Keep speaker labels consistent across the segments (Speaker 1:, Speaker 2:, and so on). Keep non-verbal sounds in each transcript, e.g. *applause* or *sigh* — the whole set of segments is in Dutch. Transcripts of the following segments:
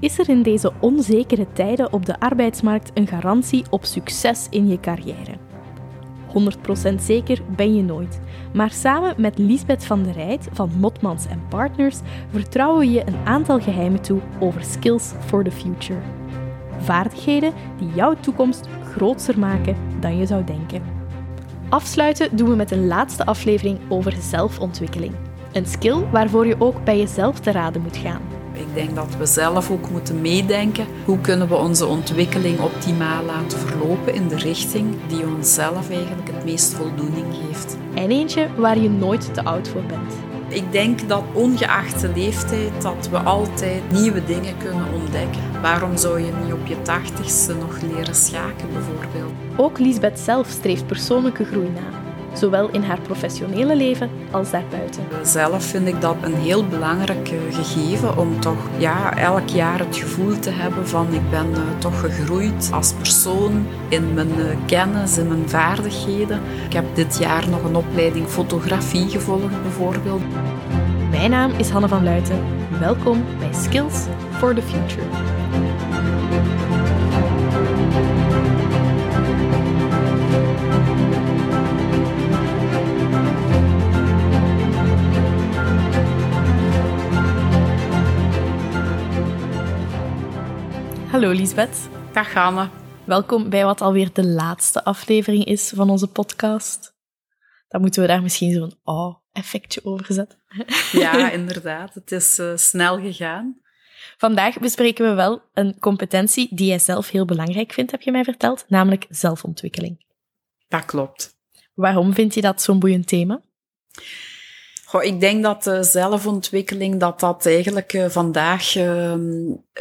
Speaker 1: Is er in deze onzekere tijden op de arbeidsmarkt een garantie op succes in je carrière? 100% zeker ben je nooit. Maar samen met Lisbeth van der Rijt van Motmans Partners vertrouwen we je een aantal geheimen toe over skills for the future. Vaardigheden die jouw toekomst groter maken dan je zou denken. Afsluiten doen we met een laatste aflevering over zelfontwikkeling. Een skill waarvoor je ook bij jezelf te raden moet gaan.
Speaker 2: Ik denk dat we zelf ook moeten meedenken. Hoe kunnen we onze ontwikkeling optimaal laten verlopen in de richting die onszelf eigenlijk het meest voldoening geeft.
Speaker 1: En eentje waar je nooit te oud voor bent.
Speaker 2: Ik denk dat ongeacht de leeftijd dat we altijd nieuwe dingen kunnen ontdekken. Waarom zou je niet op je tachtigste nog leren schaken bijvoorbeeld?
Speaker 1: Ook Lisbeth zelf streeft persoonlijke groei na zowel in haar professionele leven als daarbuiten.
Speaker 2: Zelf vind ik dat een heel belangrijk eh, gegeven om toch ja, elk jaar het gevoel te hebben van ik ben uh, toch gegroeid als persoon in mijn uh, kennis, in mijn vaardigheden. Ik heb dit jaar nog een opleiding fotografie gevolgd bijvoorbeeld.
Speaker 1: Mijn naam is Hanne van Luiten. Welkom bij Skills for the Future. Hallo Lisbeth.
Speaker 2: Dag Hanne.
Speaker 1: Welkom bij wat alweer de laatste aflevering is van onze podcast. Dan moeten we daar misschien zo'n oh-effectje over zetten.
Speaker 2: Ja, *laughs* inderdaad. Het is uh, snel gegaan.
Speaker 1: Vandaag bespreken we wel een competentie die jij zelf heel belangrijk vindt, heb je mij verteld, namelijk zelfontwikkeling.
Speaker 2: Dat klopt.
Speaker 1: Waarom vind je dat zo'n boeiend thema?
Speaker 2: Goh, ik denk dat zelfontwikkeling dat dat eigenlijk uh, vandaag uh,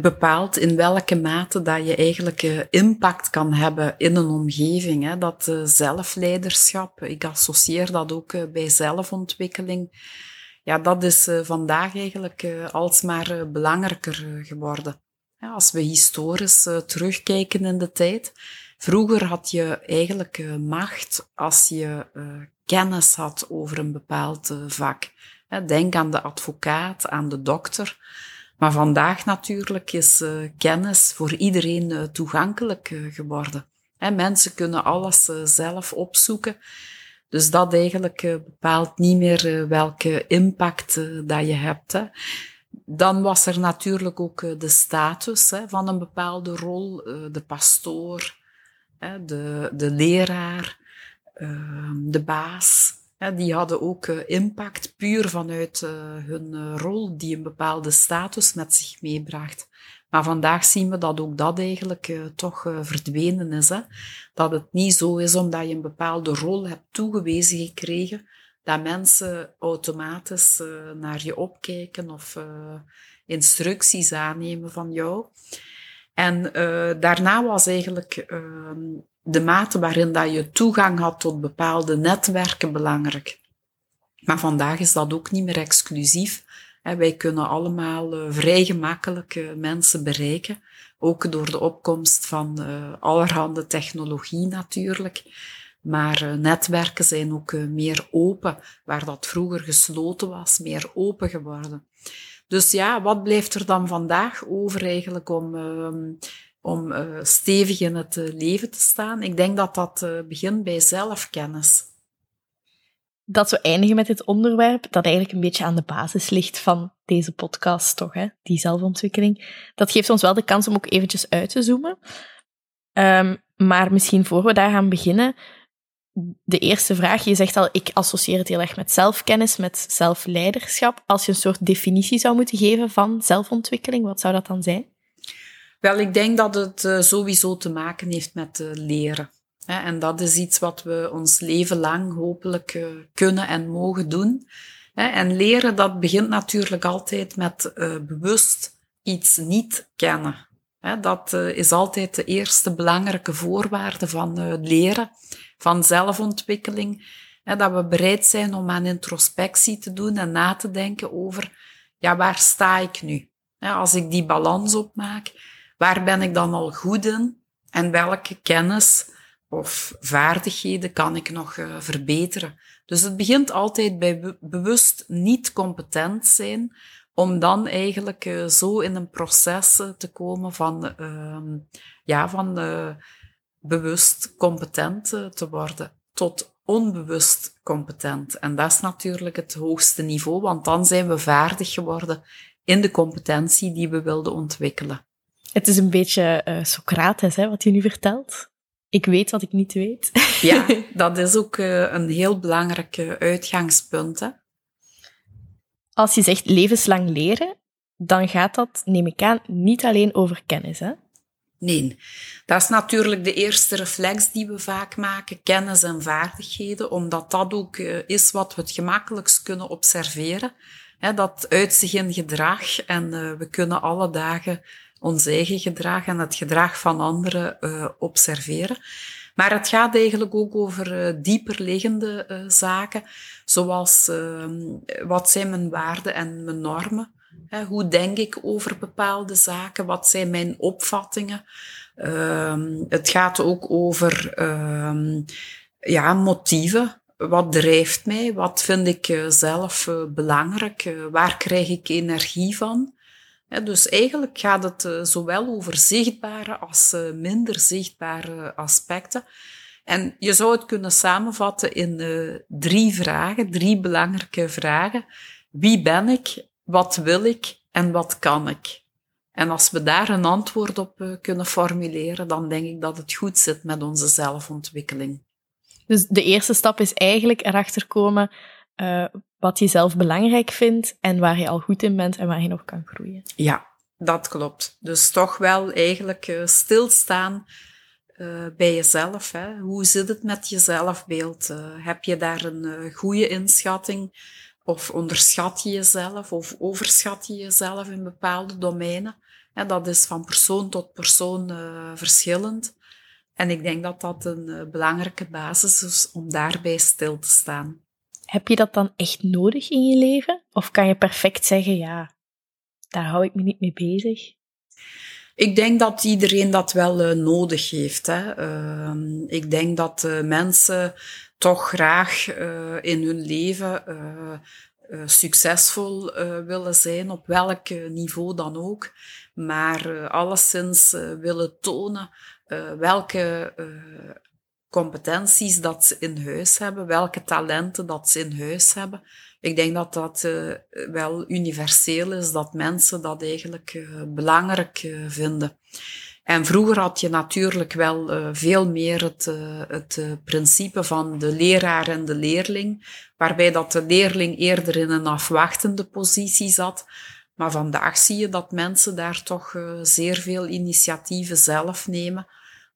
Speaker 2: bepaalt in welke mate dat je eigenlijk uh, impact kan hebben in een omgeving. Dat zelfleiderschap, ik associeer dat ook bij zelfontwikkeling. Ja, dat is vandaag eigenlijk alsmaar belangrijker geworden. Als we historisch terugkijken in de tijd, Vroeger had je eigenlijk macht als je kennis had over een bepaald eh, vak. Denk aan de advocaat, aan de dokter. Maar vandaag natuurlijk is eh, kennis voor iedereen eh, toegankelijk geworden. Mensen kunnen alles zelf opzoeken. Dus dat eigenlijk bepaalt niet meer welke impact dat je hebt. Dan was er natuurlijk ook de status van een bepaalde rol. De pastoor, de, de leraar, de baas, die hadden ook eh, impact puur vanuit eh, hun eh, rol die een bepaalde status met zich meebracht. Maar vandaag zien we dat ook dat eigenlijk toch verdwenen is. Hè? Dat het niet zo is omdat je een bepaalde rol hebt toegewezen gekregen, dat mensen automatisch naar je opkijken of instructies aannemen van jou. En daarna was eigenlijk ehm, de mate waarin dat je toegang had tot bepaalde netwerken belangrijk. Maar vandaag is dat ook niet meer exclusief. Wij kunnen allemaal eh, vrij gemakkelijk eh, mensen bereiken, ook door de opkomst van uh, allerhande technologie natuurlijk. Maar netwerken zijn ook meer open, waar dat vroeger gesloten was, meer open geworden. Dus ja, wat blijft er dan vandaag over eigenlijk om ehm, om uh, stevig in het uh, leven te staan. Ik denk dat dat uh, begint bij zelfkennis.
Speaker 1: Dat we eindigen met dit onderwerp, dat eigenlijk een beetje aan de basis ligt van deze podcast, toch? Hè? Die zelfontwikkeling. Dat geeft ons wel de kans om ook eventjes uit te zoomen. Um, maar misschien voor we daar gaan beginnen, de eerste vraag. Je zegt al, ik associeer het heel erg met zelfkennis, met zelfleiderschap. Als je een soort definitie zou moeten geven van zelfontwikkeling, wat zou dat dan zijn?
Speaker 2: Wel, ik denk dat het uh, sowieso te maken heeft met uh, leren. En dat is iets wat we ons leven lang hopelijk uh, kunnen en mogen doen. En leren, dat begint natuurlijk altijd met bewust iets niet kennen. Dat is altijd de eerste belangrijke voorwaarde van leren, van zelfontwikkeling. Dat we bereid zijn om aan introspectie te doen en na te denken over, ja, waar sta ik nu? Als ik die balans opmaak, Waar ben ik dan al goed in? En welke kennis of vaardigheden kan ik nog uh, verbeteren? Dus het begint altijd bij be bewust niet competent zijn om dan eigenlijk uh, zo in een proces te komen van, uh, ja, van uh, bewust competent te worden tot onbewust competent. En dat is natuurlijk het hoogste niveau, want dan zijn we vaardig geworden in de competentie die we wilden ontwikkelen.
Speaker 1: Het is een beetje Socrates, hè, wat je nu vertelt. Ik weet wat ik niet weet. *laughs*
Speaker 2: Ja, dat is ook een heel belangrijk uitgangspunt. Hè?
Speaker 1: Als je zegt levenslang leren, dan gaat dat, neem ik aan, niet alleen over kennis, hè?
Speaker 2: Nee, dat is natuurlijk de eerste reflex die we vaak maken, kennis en vaardigheden, omdat dat ook eh, is wat we het gemakkelijkst kunnen observeren. Dat uit zich in gedrag en eh, we kunnen alle dagen ons eigen gedrag en het gedrag van anderen uh, observeren. Maar het gaat eigenlijk ook over uh, dieper liggende uh, zaken, zoals uh, wat zijn mijn waarden en mijn normen? Hoe denk ik over bepaalde zaken? Wat zijn mijn opvattingen? Ehm, het gaat ook over ehm, ja, motieven. Wat drijft mij? Wat vind ik eh, zelf belangrijk? waar krijg ik energie van? Dus eigenlijk gaat het uh, zowel over zichtbare als uh, minder zichtbare aspecten. En je zou het kunnen samenvatten in uh, drie vragen, drie belangrijke vragen. Wie ben ik? Wat wil ik? En wat kan ik? En als we daar een antwoord op kunnen formuleren, dan denk ik dat het goed zit met onze zelfontwikkeling.
Speaker 1: Dus de eerste stap is eigenlijk erachter komen wat je zelf belangrijk vindt en waar je al goed in bent en waar je nog kan groeien.
Speaker 2: Ja, dat klopt. Dus toch wel eigenlijk uh, stilstaan uh, bij jezelf. Hè. Hoe zit het met je zelfbeeld? Uh, heb je daar een goede inschatting? Of onderschat je jezelf of overschat je jezelf in bepaalde domeinen? En dat is van persoon tot persoon verschillend. En ik denk dat dat een belangrijke basis is om daarbij stil te staan.
Speaker 1: Heb je dat dan echt nodig in je leven? Of kan je perfect zeggen, ja, daar hou ik me niet mee bezig?
Speaker 2: Ik denk dat iedereen dat wel uh, nodig heeft. Hè. Uh, ik denk dat uh, mensen toch graag eh, in hun leven succesvol willen zijn, op welk niveau dan ook. Maar alleszins willen tonen welke competenties dat ze in huis hebben, welke talenten dat ze in huis hebben. Ik denk dat dat uh, wel universeel is, dat mensen dat eigenlijk uh, belangrijk uh, vinden. En vroeger had je natuurlijk wel veel meer het, het principe van de leraar en de leerling, waarbij dat de leerling eerder in een afwachtende positie zat. Maar vandaag zie je dat mensen daar toch zeer veel initiatieven zelf nemen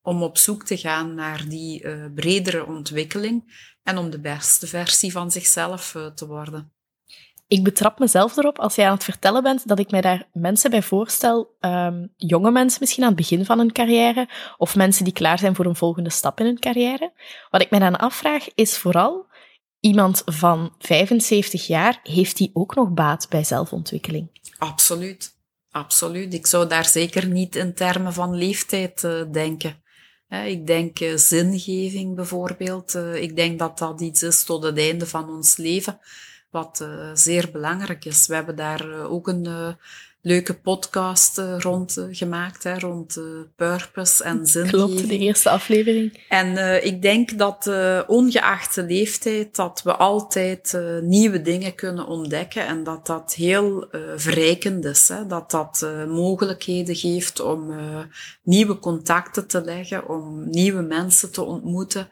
Speaker 2: om op zoek te gaan naar die uh, bredere ontwikkeling en om de beste versie van zichzelf uh, te worden.
Speaker 1: Ik betrap mezelf erop als jij aan het vertellen bent dat ik mij daar mensen bij voorstel, um, jonge mensen misschien aan het begin van hun carrière, of mensen die klaar zijn voor een volgende stap in hun carrière. Wat ik mij dan afvraag is vooral, iemand van 75 jaar, heeft die ook nog baat bij zelfontwikkeling?
Speaker 2: Absoluut. Absoluut. Ik zou daar zeker niet in termen van leeftijd uh, denken. Ik denk uh, zingeving bijvoorbeeld. Uh, ik denk dat dat iets is tot het einde van ons leven, wat uh, zeer belangrijk is. We hebben daar ook een leuke podcast uh, rond uh, gemaakt, hè, rond uh, purpose en zingeving.
Speaker 1: Klopt, de eerste aflevering.
Speaker 2: En ik denk dat ongeacht de leeftijd, dat we altijd nieuwe dingen kunnen ontdekken en dat dat heel verrijkend is. Hè, dat dat mogelijkheden geeft om nieuwe contacten te leggen, om nieuwe mensen te ontmoeten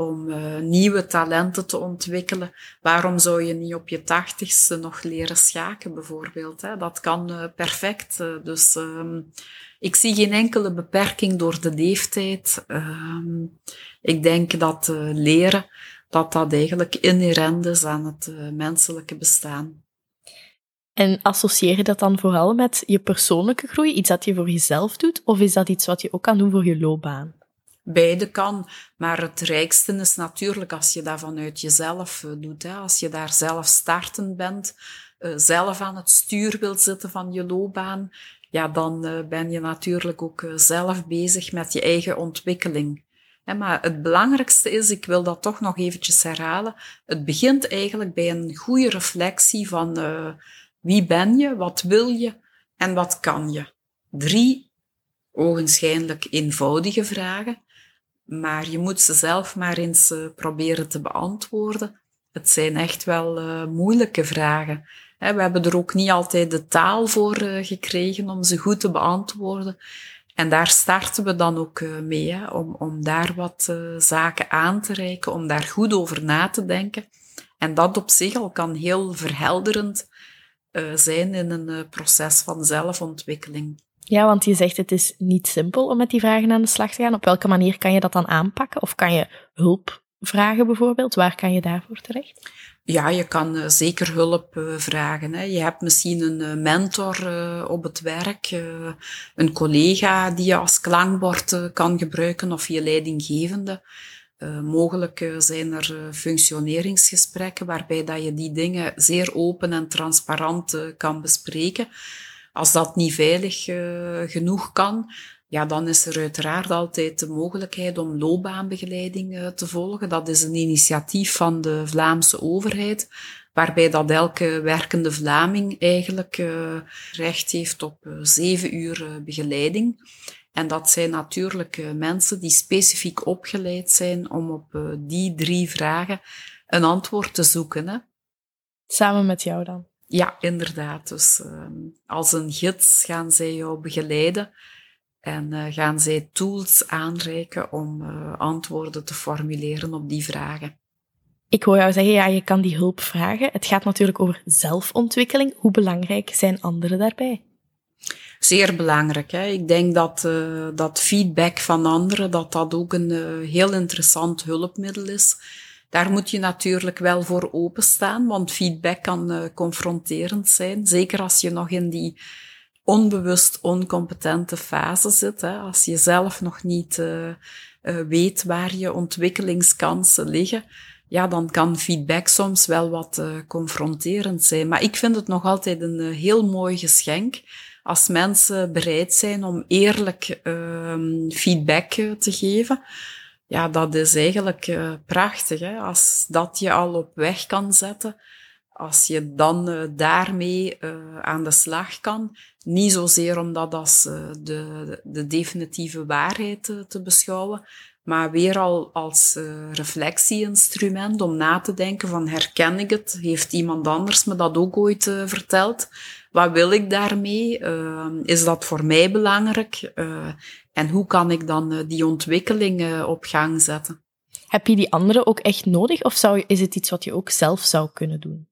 Speaker 2: om uh, nieuwe talenten te ontwikkelen. Waarom zou je niet op je tachtigste nog leren schaken, bijvoorbeeld? Hè? Dat kan uh, perfect. Uh, dus um, ik zie geen enkele beperking door de leeftijd. Um, ik denk dat leren, dat dat eigenlijk inherent is aan het menselijke bestaan.
Speaker 1: En associeer je dat dan vooral met je persoonlijke groei, iets dat je voor jezelf doet, of is dat iets wat je ook kan doen voor je loopbaan?
Speaker 2: Beide kan. Maar het rijkste is natuurlijk als je dat vanuit jezelf eh, doet. Hè. Als je daar zelf startend bent, uh, zelf aan het stuur wilt zitten van je loopbaan, ja, dan uh, ben je natuurlijk ook zelf bezig met je eigen ontwikkeling. Maar het belangrijkste is, ik wil dat toch nog eventjes herhalen, het begint eigenlijk bij een goede reflectie van Wie ben je? Wat wil je? En wat kan je? Drie ogenschijnlijk eenvoudige vragen, maar je moet ze zelf maar eens uh, proberen te beantwoorden. Het zijn echt wel uh, moeilijke vragen. we hebben er ook niet altijd de taal voor uh, gekregen om ze goed te beantwoorden. En daar starten we dan ook mee, om, om daar wat zaken aan te reiken, om daar goed over na te denken. En dat op zich al kan heel verhelderend zijn in een proces van zelfontwikkeling.
Speaker 1: Ja, want je zegt het is niet simpel om met die vragen aan de slag te gaan. Op welke manier kan je dat dan aanpakken? Of kan je hulp vragen bijvoorbeeld? Waar kan je daarvoor terecht?
Speaker 2: Ja, je kan uh, zeker hulp uh, vragen. Je hebt misschien een uh, mentor op het werk, een collega die je als klankbord kan gebruiken of je leidinggevende. mogelijk zijn er functioneringsgesprekken waarbij dat je die dingen zeer open en transparant kan bespreken. Als dat niet veilig uh, genoeg kan, ja, dan is er uiteraard altijd de mogelijkheid om loopbaanbegeleiding uh, te volgen. Dat is een initiatief van de Vlaamse overheid, waarbij dat elke werkende Vlaming eigenlijk uh, recht heeft op zeven uur begeleiding. En dat zijn natuurlijk mensen die specifiek opgeleid zijn om op die drie vragen een antwoord te zoeken. Hè.
Speaker 1: Samen met jou dan?
Speaker 2: Ja, inderdaad. Dus uh, als een gids gaan zij jou begeleiden en uh, gaan zij tools aanreiken om uh, antwoorden te formuleren op die vragen.
Speaker 1: Ik hoor jou zeggen, ja, je kan die hulp vragen. Het gaat natuurlijk over zelfontwikkeling. Hoe belangrijk zijn anderen daarbij?
Speaker 2: Zeer belangrijk. Hè? Ik denk dat, uh, dat feedback van anderen, dat dat ook een uh, heel interessant hulpmiddel is. Daar moet je natuurlijk wel voor openstaan, want feedback kan uh, confronterend zijn. Zeker als je nog in die onbewust oncompetente fase zit. Hè, als je zelf nog niet uh, uh, weet waar je ontwikkelingskansen liggen. Ja, dan kan feedback soms wel wat confronterend zijn. Maar ik vind het nog altijd een heel mooi geschenk als mensen bereid zijn om eerlijk ehm, feedback te geven ja, dat is eigenlijk uh, prachtig. Hè? Als dat je al op weg kan zetten, als je dan uh, daarmee uh, aan de slag kan. Niet zozeer om dat als de, de definitieve waarheid te beschouwen, maar weer al als reflectieinstrument om na te denken van herken ik het? Heeft iemand anders me dat ook ooit verteld? Wat wil ik daarmee? is dat voor mij belangrijk? En hoe kan ik dan uh, die ontwikkeling uh, op gang zetten?
Speaker 1: Heb je die anderen ook echt nodig of zou, is het iets wat je ook zelf zou kunnen doen?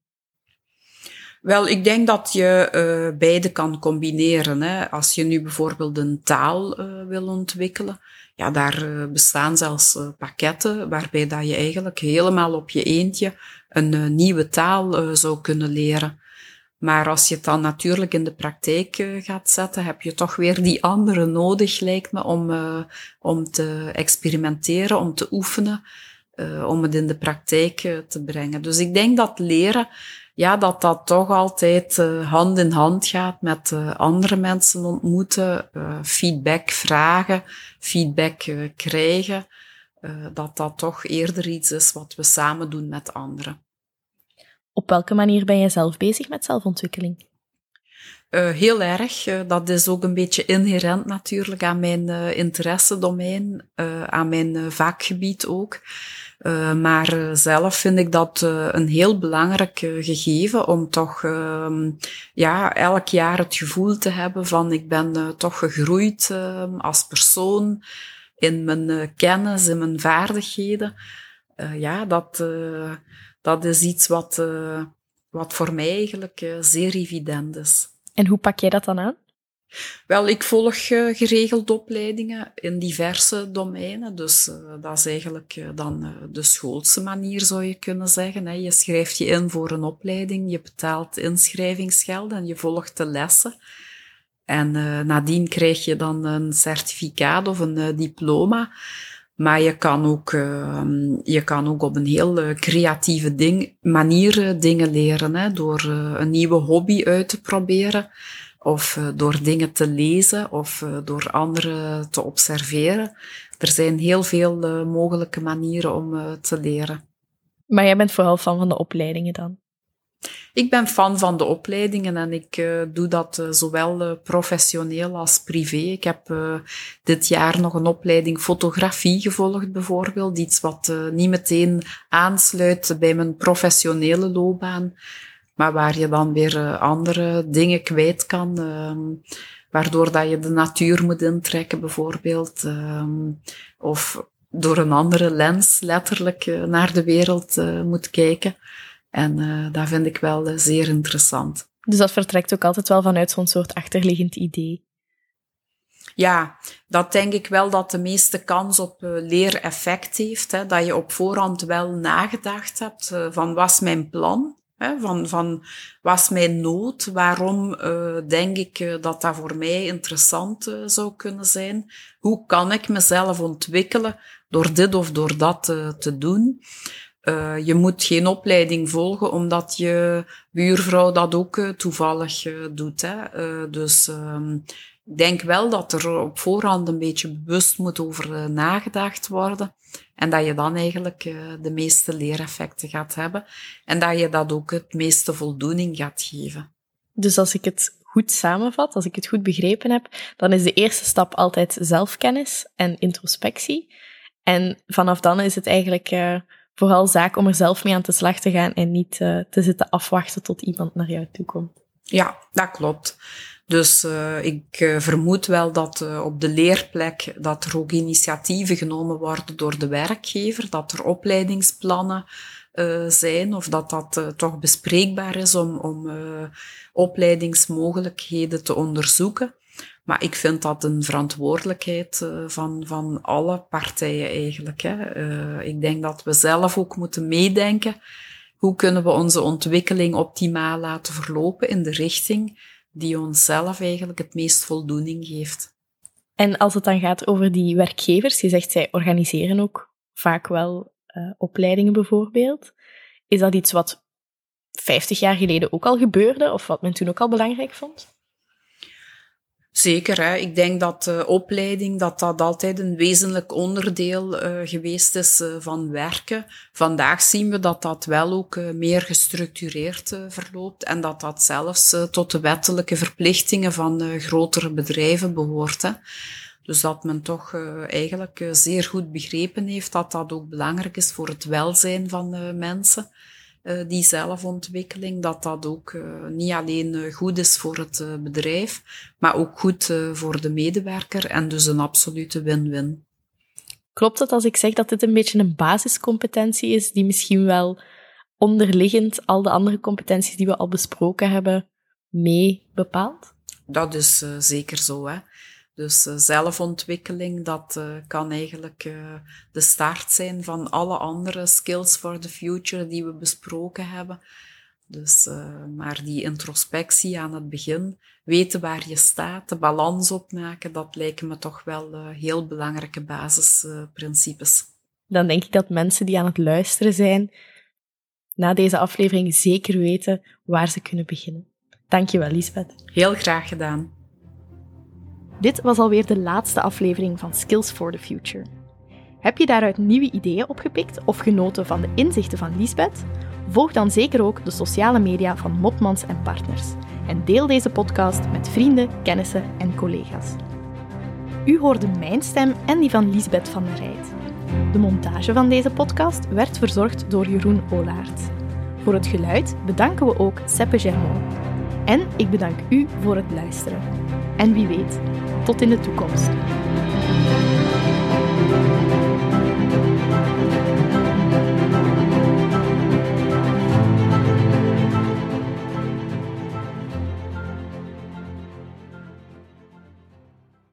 Speaker 2: Wel, ik denk dat je uh, beide kan combineren. Hè. Als je nu bijvoorbeeld een taal wil ontwikkelen, ja, daar bestaan zelfs pakketten waarbij dat je eigenlijk helemaal op je eentje een nieuwe taal zou kunnen leren. Maar als je het dan natuurlijk in de praktijk uh, gaat zetten, heb je toch weer die andere nodig, lijkt me, om, uh, om te experimenteren, om te oefenen, uh, om het in de praktijk te brengen. Dus ik denk dat leren, ja, dat dat toch altijd hand in hand gaat met andere mensen ontmoeten, feedback vragen, feedback krijgen. dat dat toch eerder iets is wat we samen doen met anderen.
Speaker 1: Op welke manier ben je zelf bezig met zelfontwikkeling?
Speaker 2: Uh, heel erg. Uh, dat is ook een beetje inherent natuurlijk aan mijn uh, interessedomein, aan mijn vakgebied ook. maar zelf vind ik dat een heel belangrijk gegeven om toch ehm, ja, elk jaar het gevoel te hebben van ik ben toch gegroeid ehm, als persoon in mijn kennis, in mijn vaardigheden. ja, dat dat is iets wat, uh, wat voor mij eigenlijk uh, zeer evident is.
Speaker 1: En hoe pak jij dat dan aan?
Speaker 2: Wel, ik volg uh, geregeld opleidingen in diverse domeinen. Dus dat is eigenlijk dan de schoolse manier, zou je kunnen zeggen. Hè. Je schrijft je in voor een opleiding, je betaalt inschrijvingsgeld en je volgt de lessen. En nadien krijg je dan een certificaat of een diploma. Maar je kan ook, uh, je kan ook op een heel uh, creatieve ding, manier uh, dingen leren. Hè, door uh, een nieuwe hobby uit te proberen. Of door dingen te lezen. Of door anderen te observeren. Er zijn heel veel mogelijke manieren om te leren.
Speaker 1: Maar jij bent vooral fan van de opleidingen dan?
Speaker 2: Ik ben fan van de opleidingen en ik uh, doe dat uh, zowel uh, professioneel als privé. Ik heb dit jaar nog een opleiding fotografie gevolgd bijvoorbeeld. Iets wat niet meteen aansluit bij mijn professionele loopbaan, maar waar je dan weer andere dingen kwijt kan. Ehm, waardoor dat je de natuur moet intrekken bijvoorbeeld. Ehm, of door een andere lens letterlijk naar de wereld moet kijken. En uh, dat vind ik wel uh, zeer interessant.
Speaker 1: Dus dat vertrekt ook altijd wel vanuit zo'n soort achterliggend idee?
Speaker 2: Ja, dat denk ik wel dat de meeste kans op uh, leereffect heeft. Hè, dat je op voorhand wel nagedacht hebt van was mijn plan? Hè, van, van was mijn nood? Waarom denk ik dat dat voor mij interessant zou kunnen zijn? Hoe kan ik mezelf ontwikkelen door dit of door dat te doen? Uh, je moet geen opleiding volgen omdat je buurvrouw dat ook uh, toevallig uh, doet. Hè. dus ehm, ik denk wel dat er op voorhand een beetje bewust moet over nagedacht worden. En dat je dan eigenlijk de meeste leereffecten gaat hebben. En dat je dat ook het meeste voldoening gaat geven.
Speaker 1: Dus als ik het goed samenvat, als ik het goed begrepen heb, dan is de eerste stap altijd zelfkennis en introspectie. En vanaf dan is het eigenlijk vooral zaak om er zelf mee aan de slag te gaan en niet uh, te zitten afwachten tot iemand naar jou toe komt.
Speaker 2: Ja, dat klopt. Dus uh, ik uh, vermoed wel dat op de leerplek dat er ook initiatieven genomen worden door de werkgever, dat er opleidingsplannen zijn of dat dat toch bespreekbaar is om, om opleidingsmogelijkheden te onderzoeken. Maar ik vind dat een verantwoordelijkheid uh, van, van alle partijen eigenlijk. Hè. Uh, ik denk dat we zelf ook moeten meedenken. Hoe kunnen we onze ontwikkeling optimaal laten verlopen in de richting die onszelf eigenlijk het meest voldoening geeft.
Speaker 1: En als het dan gaat over die werkgevers, je zegt zij organiseren ook vaak wel uh, opleidingen bijvoorbeeld. Is dat iets wat 50 jaar geleden ook al gebeurde of wat men toen ook al belangrijk vond?
Speaker 2: Zeker, hè. ik denk dat de opleiding dat dat altijd een wezenlijk onderdeel uh, geweest is uh, van werken. Vandaag zien we dat dat wel ook meer gestructureerd verloopt en dat dat zelfs tot de wettelijke verplichtingen van grotere bedrijven behoort. Hè. Dus dat men toch eigenlijk zeer goed begrepen heeft dat dat ook belangrijk is voor het welzijn van mensen. Eh, die zelfontwikkeling, dat dat ook uh, niet alleen uh, goed is voor het bedrijf, maar ook goed voor de medewerker en dus een absolute win-win.
Speaker 1: Klopt het als ik zeg dat dit een beetje een basiscompetentie is die misschien wel onderliggend al de andere competenties die we al besproken hebben mee bepaalt?
Speaker 2: Dat is zeker zo. Hè. Dus uh, zelfontwikkeling, dat uh, kan eigenlijk uh, de start zijn van alle andere skills for the future die we besproken hebben. Dus, maar die introspectie aan het begin, weten waar je staat, de balans opmaken, dat lijken me toch wel heel belangrijke basisprincipes.
Speaker 1: Dan denk ik dat mensen die aan het luisteren zijn, na deze aflevering zeker weten waar ze kunnen beginnen. Dankjewel, Lisbeth.
Speaker 2: Heel graag gedaan.
Speaker 1: Dit was alweer de laatste aflevering van Skills for the Future. Heb je daaruit nieuwe ideeën opgepikt of genoten van de inzichten van Lisbeth? Volg dan zeker ook de sociale media van Mopmans en Partners en deel deze podcast met vrienden, kennissen en collega's. U hoorde mijn stem en die van Lisbeth van der Rijt. De montage van deze podcast werd verzorgd door Jeroen Olaert. Voor het geluid bedanken we ook Seppe Germont. En ik bedank u voor het luisteren. En wie weet, tot in de toekomst.